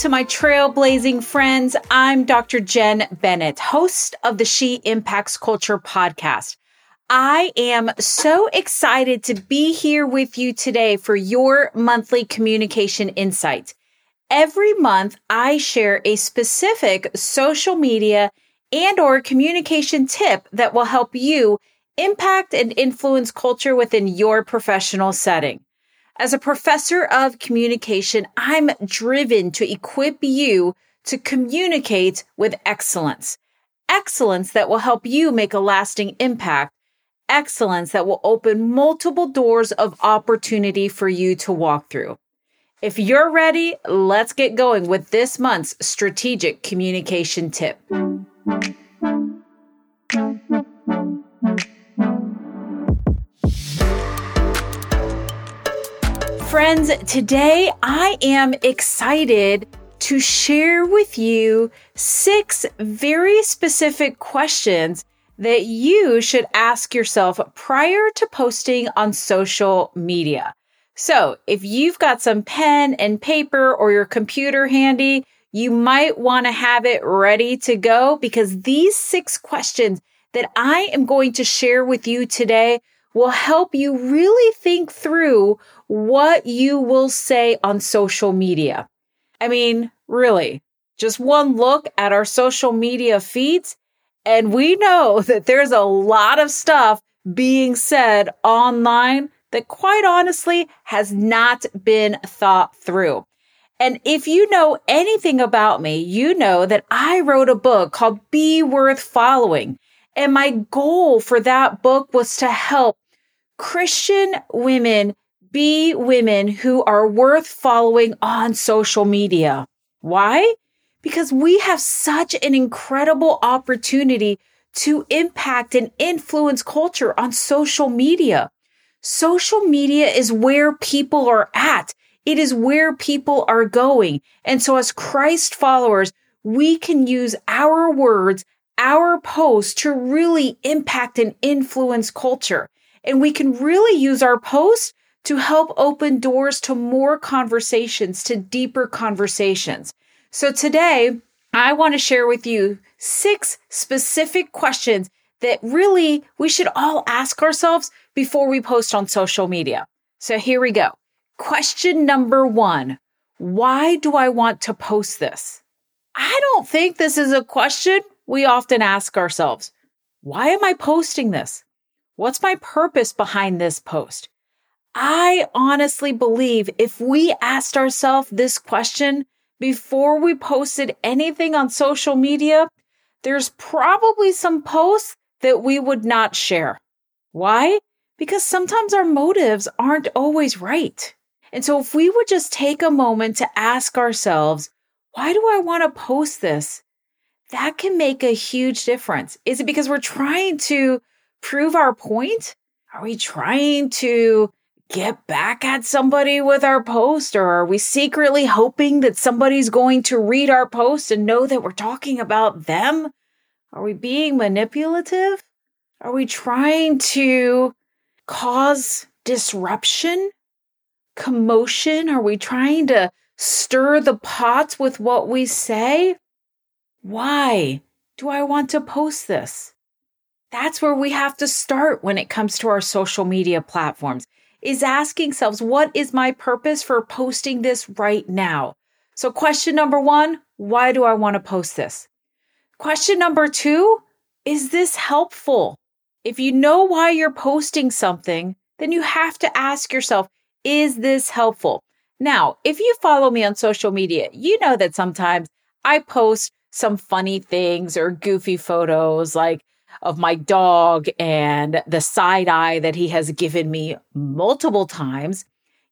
to my trailblazing friends. I'm Dr. Jen Bennett, host of the She Impacts Culture podcast. I am so excited to be here with you today for your monthly communication insight. Every month, I share a specific social media and or communication tip that will help you impact and influence culture within your professional setting. As a professor of communication, I'm driven to equip you to communicate with excellence. Excellence that will help you make a lasting impact. Excellence that will open multiple doors of opportunity for you to walk through. If you're ready, let's get going with this month's strategic communication tip. Friends, today I am excited to share with you six very specific questions that you should ask yourself prior to posting on social media. So, if you've got some pen and paper or your computer handy, you might want to have it ready to go because these six questions that I am going to share with you today will help you really think through what you will say on social media. I mean, really, just one look at our social media feeds, and we know that there's a lot of stuff being said online that quite honestly has not been thought through. And if you know anything about me, you know that I wrote a book called Be Worth Following. And my goal for that book was to help Christian women be women who are worth following on social media. Why? Because we have such an incredible opportunity to impact and influence culture on social media. Social media is where people are at. It is where people are going. And so as Christ followers, we can use our words, our posts to really impact and influence culture. And we can really use our post to help open doors to more conversations, to deeper conversations. So today, I want to share with you six specific questions that really we should all ask ourselves before we post on social media. So here we go. Question number one Why do I want to post this? I don't think this is a question we often ask ourselves. Why am I posting this? What's my purpose behind this post? I honestly believe if we asked ourselves this question before we posted anything on social media, there's probably some posts that we would not share. Why? Because sometimes our motives aren't always right. And so if we would just take a moment to ask ourselves, why do I want to post this? That can make a huge difference. Is it because we're trying to prove our point? Are we trying to get back at somebody with our post? Or are we secretly hoping that somebody's going to read our post and know that we're talking about them? Are we being manipulative? Are we trying to cause disruption, commotion? Are we trying to stir the pots with what we say? Why do I want to post this? That's where we have to start when it comes to our social media platforms is asking selves, what is my purpose for posting this right now? So question number one, why do I want to post this? Question number two, is this helpful? If you know why you're posting something, then you have to ask yourself, is this helpful? Now, if you follow me on social media, you know that sometimes I post some funny things or goofy photos like of my dog and the side eye that he has given me multiple times.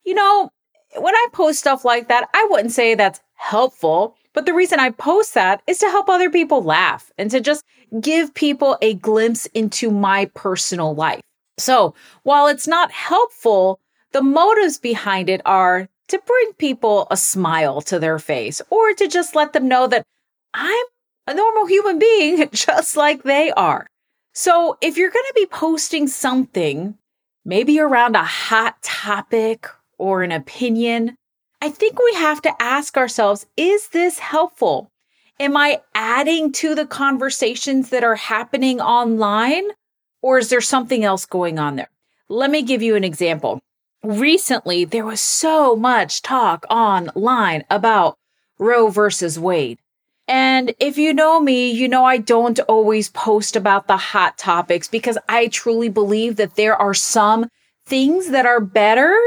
You know, when I post stuff like that, I wouldn't say that's helpful. But the reason I post that is to help other people laugh and to just give people a glimpse into my personal life. So while it's not helpful, the motives behind it are to bring people a smile to their face or to just let them know that I'm a normal human being just like they are. So if you're going to be posting something, maybe around a hot topic or an opinion, I think we have to ask ourselves is this helpful? Am I adding to the conversations that are happening online? Or is there something else going on there? Let me give you an example. Recently, there was so much talk online about Roe versus Wade. And if you know me, you know I don't always post about the hot topics because I truly believe that there are some things that are better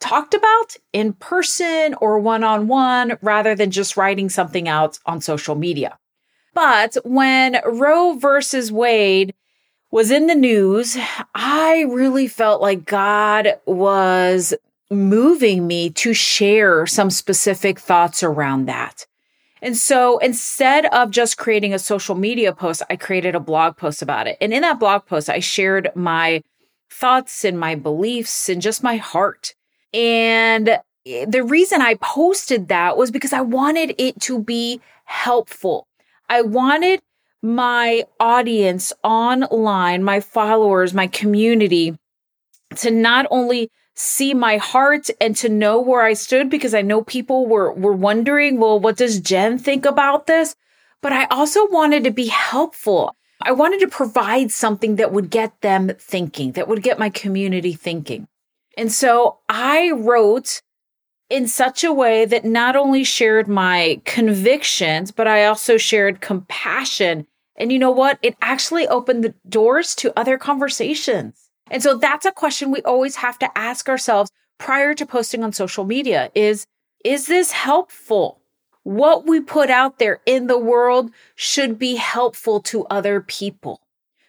talked about in person or one on one rather than just writing something out on social media. But when Roe versus Wade was in the news, I really felt like God was moving me to share some specific thoughts around that. And so instead of just creating a social media post, I created a blog post about it. And in that blog post, I shared my thoughts and my beliefs and just my heart. And eh, the reason I posted that was because I wanted it to be helpful. I wanted my audience online, my followers, my community to not only see my heart and to know where I stood because I know people were were wondering, well, what does Jen think about this? But I also wanted to be helpful. I wanted to provide something that would get them thinking, that would get my community thinking. And so I wrote in such a way that not only shared my convictions, but I also shared compassion. And you know what? It actually opened the doors to other conversations. And so that's a question we always have to ask ourselves prior to posting on social media is, is this helpful? What we put out there in the world should be helpful to other people.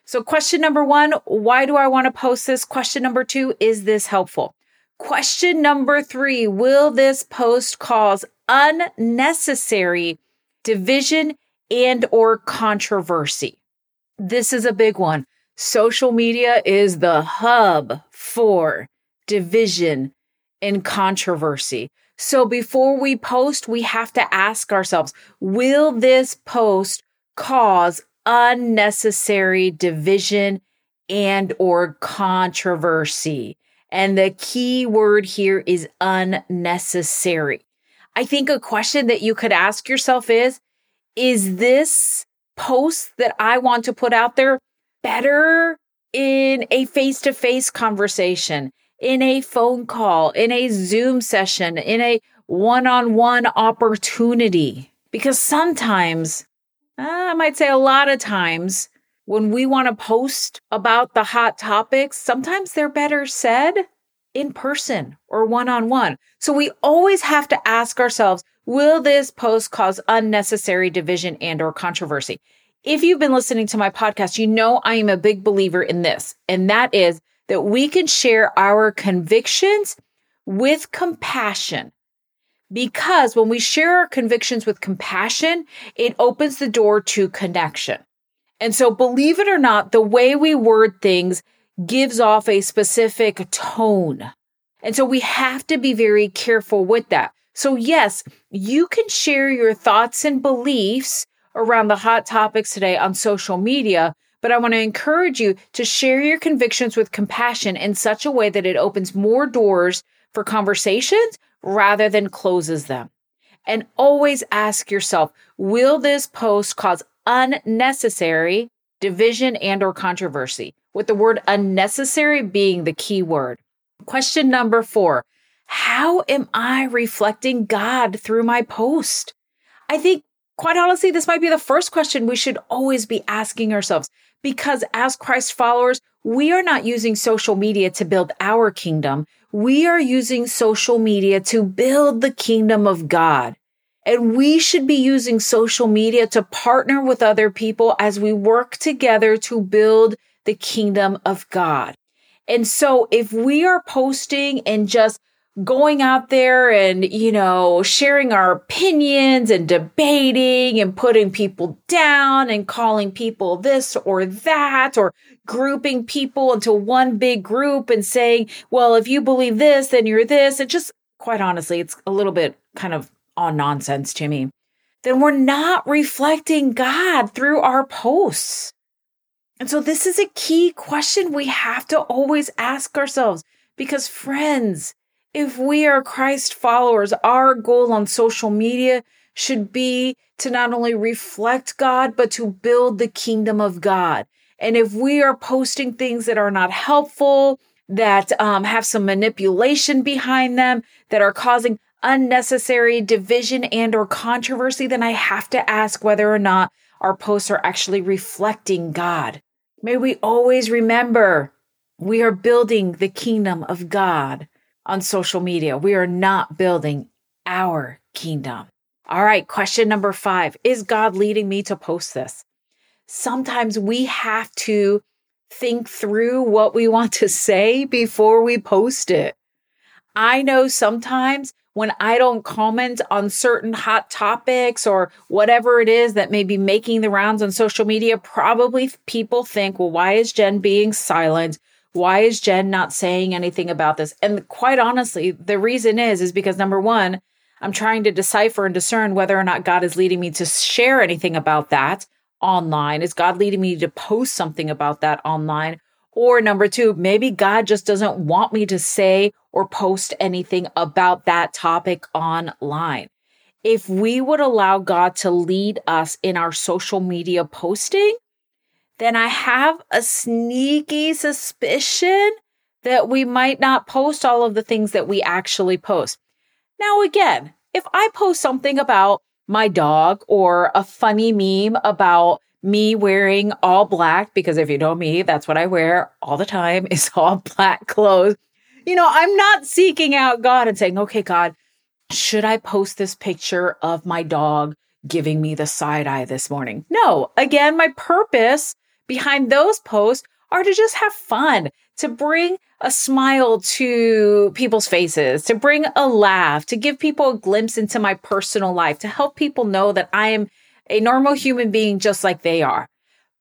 So question number one, why do I want to post this? Question number two, is this helpful? Question number three, will this post cause unnecessary division and or controversy? This is a big one. Social media is the hub for division and controversy. So before we post, we have to ask ourselves, will this post cause unnecessary division and or controversy? And the key word here is unnecessary. I think a question that you could ask yourself is, is this post that I want to put out there better in a face to face conversation, in a phone call, in a Zoom session, in a one on one opportunity. Because sometimes, uh, I might say a lot of times, when we want to post about the hot topics, sometimes they're better said in person or one on one. So we always have to ask ourselves, will this post cause unnecessary division and or controversy? If you've been listening to my podcast, you know I am a big believer in this, and that is that we can share our convictions with compassion. Because when we share our convictions with compassion, it opens the door to connection. And so, believe it or not, the way we word things gives off a specific tone. And so, we have to be very careful with that. So, yes, you can share your thoughts and beliefs around the hot topics today on social media, but I want to encourage you to share your convictions with compassion in such a way that it opens more doors for conversations rather than closes them. And always ask yourself, will this post cause unnecessary division and or controversy? With the word unnecessary being the key word. Question number 4. How am I reflecting God through my post? I think quite honestly, this might be the first question we should always be asking ourselves because as Christ followers, we are not using social media to build our kingdom. We are using social media to build the kingdom of God. And we should be using social media to partner with other people as we work together to build the kingdom of God. And so if we are posting and just going out there and, you know, sharing our opinions and debating and putting people down and calling people this or that or grouping people into one big group and saying, well, if you believe this, then you're this. It just, quite honestly, it's a little bit kind of all nonsense to me. Then we're not reflecting God through our posts. And so this is a key question we have to always ask ourselves because friends, If we are Christ followers, our goal on social media should be to not only reflect God, but to build the kingdom of God. And if we are posting things that are not helpful, that um, have some manipulation behind them, that are causing unnecessary division and or controversy, then I have to ask whether or not our posts are actually reflecting God. May we always remember we are building the kingdom of God on social media. We are not building our kingdom. All right, question number five Is God leading me to post this? Sometimes we have to think through what we want to say before we post it. I know sometimes when I don't comment on certain hot topics or whatever it is that may be making the rounds on social media, probably people think, well, why is Jen being silent? Why is Jen not saying anything about this? And quite honestly, the reason is, is because number one, I'm trying to decipher and discern whether or not God is leading me to share anything about that online. Is God leading me to post something about that online? Or number two, maybe God just doesn't want me to say or post anything about that topic online. If we would allow God to lead us in our social media posting, then I have a sneaky suspicion that we might not post all of the things that we actually post. Now, again, if I post something about my dog or a funny meme about me wearing all black, because if you know me, that's what I wear all the time is all black clothes. You know, I'm not seeking out God and saying, okay, God, should I post this picture of my dog giving me the side eye this morning? No, again, my purpose behind those posts are to just have fun, to bring a smile to people's faces, to bring a laugh, to give people a glimpse into my personal life, to help people know that I am a normal human being just like they are.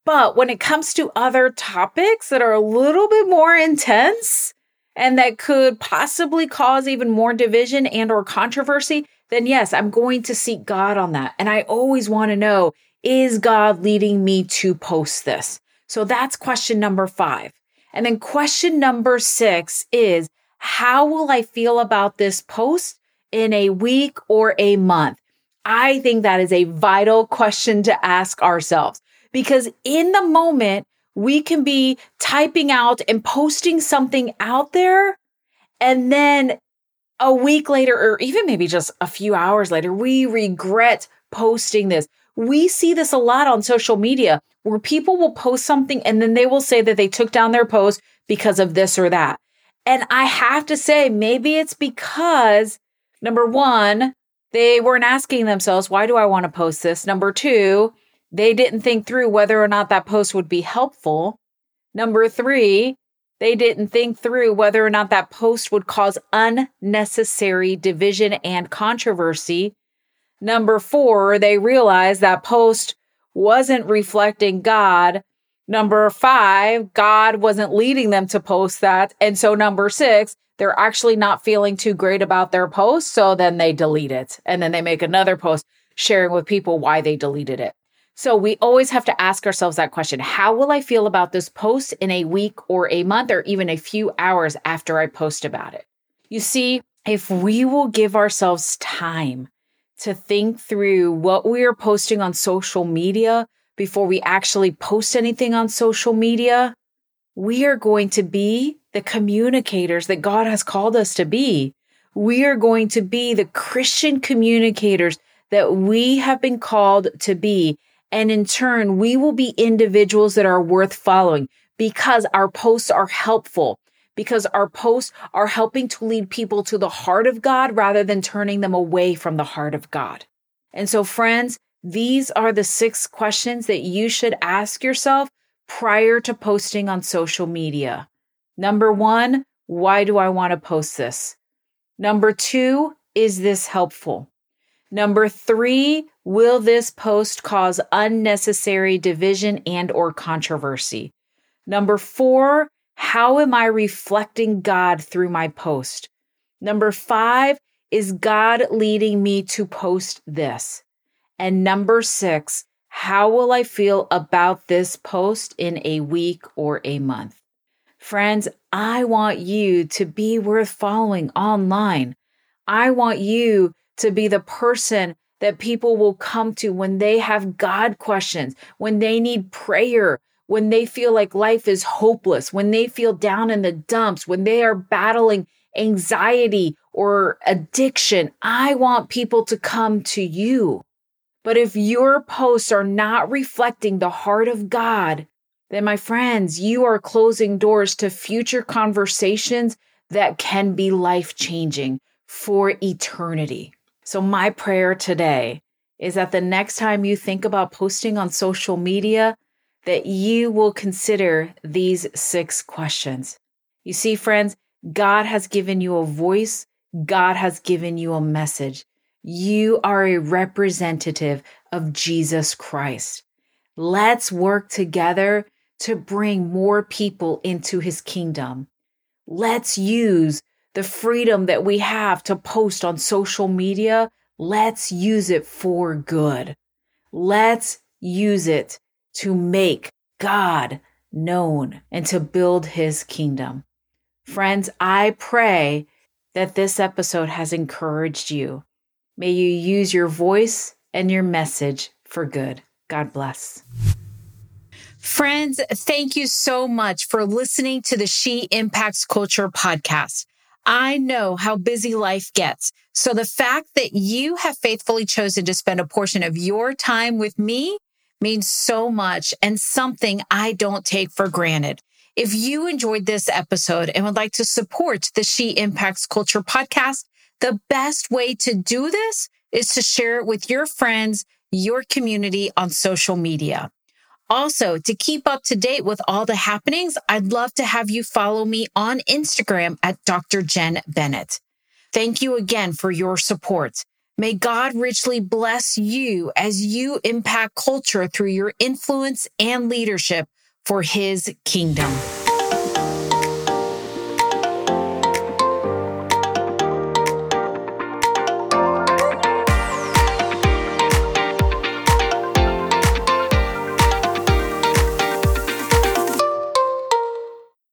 But when it comes to other topics that are a little bit more intense and that could possibly cause even more division and or controversy, then yes, I'm going to seek God on that. And I always want to know, is God leading me to post this? So that's question number five. And then question number six is, how will I feel about this post in a week or a month? I think that is a vital question to ask ourselves because in the moment, we can be typing out and posting something out there. And then a week later, or even maybe just a few hours later, we regret posting this. We see this a lot on social media where people will post something and then they will say that they took down their post because of this or that. And I have to say, maybe it's because number one, they weren't asking themselves, why do I want to post this? Number two, they didn't think through whether or not that post would be helpful. Number three, they didn't think through whether or not that post would cause unnecessary division and controversy. Number four, they realized that post wasn't reflecting God. Number five, God wasn't leading them to post that. And so number six, they're actually not feeling too great about their post. So then they delete it. And then they make another post sharing with people why they deleted it. So we always have to ask ourselves that question. How will I feel about this post in a week or a month or even a few hours after I post about it? You see, if we will give ourselves time to think through what we are posting on social media before we actually post anything on social media, we are going to be the communicators that God has called us to be. We are going to be the Christian communicators that we have been called to be. And in turn, we will be individuals that are worth following because our posts are helpful because our posts are helping to lead people to the heart of God rather than turning them away from the heart of God. And so, friends, these are the six questions that you should ask yourself prior to posting on social media. Number one, why do I want to post this? Number two, is this helpful? Number three, will this post cause unnecessary division and or controversy? Number four, how am I reflecting God through my post? Number five, is God leading me to post this? And number six, how will I feel about this post in a week or a month? Friends, I want you to be worth following online. I want you to be the person that people will come to when they have God questions, when they need prayer, when they feel like life is hopeless, when they feel down in the dumps, when they are battling anxiety or addiction. I want people to come to you. But if your posts are not reflecting the heart of God, then my friends, you are closing doors to future conversations that can be life changing for eternity. So, my prayer today is that the next time you think about posting on social media, that you will consider these six questions. You see, friends, God has given you a voice, God has given you a message. You are a representative of Jesus Christ. Let's work together to bring more people into his kingdom. Let's use the freedom that we have to post on social media, let's use it for good. Let's use it to make God known and to build his kingdom. Friends, I pray that this episode has encouraged you. May you use your voice and your message for good. God bless. Friends, thank you so much for listening to the She Impacts Culture podcast. I know how busy life gets. So the fact that you have faithfully chosen to spend a portion of your time with me means so much and something I don't take for granted. If you enjoyed this episode and would like to support the She Impacts Culture podcast, the best way to do this is to share it with your friends, your community on social media. Also, to keep up to date with all the happenings, I'd love to have you follow me on Instagram at Dr. Jen Bennett. Thank you again for your support. May God richly bless you as you impact culture through your influence and leadership for his kingdom.